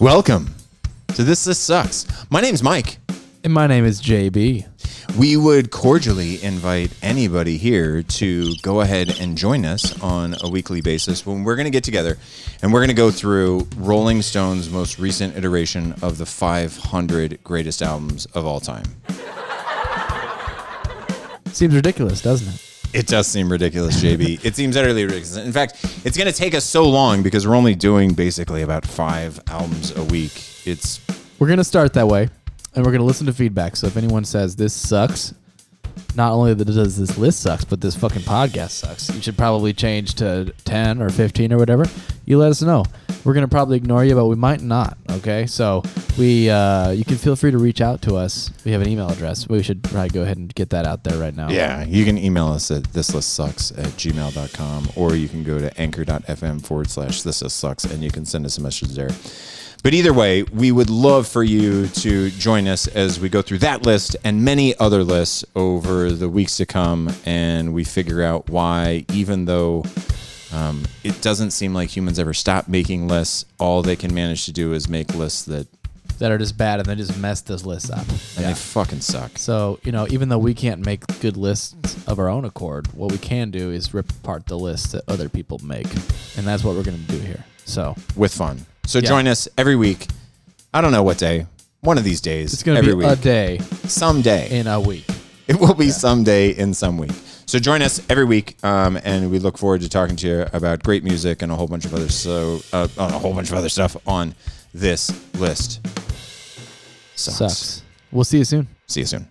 Welcome to This List Sucks. My name's Mike. And my name is JB. We would cordially invite anybody here to go ahead and join us on a weekly basis when we're going to get together and we're going to go through Rolling Stone's most recent iteration of the 500 greatest albums of all time. Seems ridiculous, doesn't it? It does seem ridiculous, JB. it seems utterly ridiculous. In fact, it's going to take us so long because we're only doing basically about five albums a week. It's We're going to start that way and we're going to listen to feedback. So if anyone says this sucks, not only does this list sucks, but this fucking podcast sucks, you should probably change to 10 or 15 or whatever. You let us know. We're going to probably ignore you, but we might not. Okay. So we, uh, you can feel free to reach out to us. We have an email address. We should probably go ahead and get that out there right now. Yeah, you can email us at thislistsucks at gmail.com or you can go to anchor.fm forward slash thislistsucks and you can send us a message there. But either way, we would love for you to join us as we go through that list and many other lists over the weeks to come and we figure out why, even though um, it doesn't seem like humans ever stop making lists, all they can manage to do is make lists that That are just bad and they just mess this list up. and they fucking suck. So, you know, even though we can't make good lists of our own accord, what we can do is rip apart the lists that other people make. And that's what we're going to do here. So, with fun. So Yeah. join us every week. I don't know what day. One of these days. it's going to every be week. a day someday. in a week. it will be someday in some week. So join us every week, um, and we look forward to talking to you about great music and a whole bunch of other so uh, a whole bunch of other stuff on this list. Sucks. Sucks. We'll see you soon. See you soon.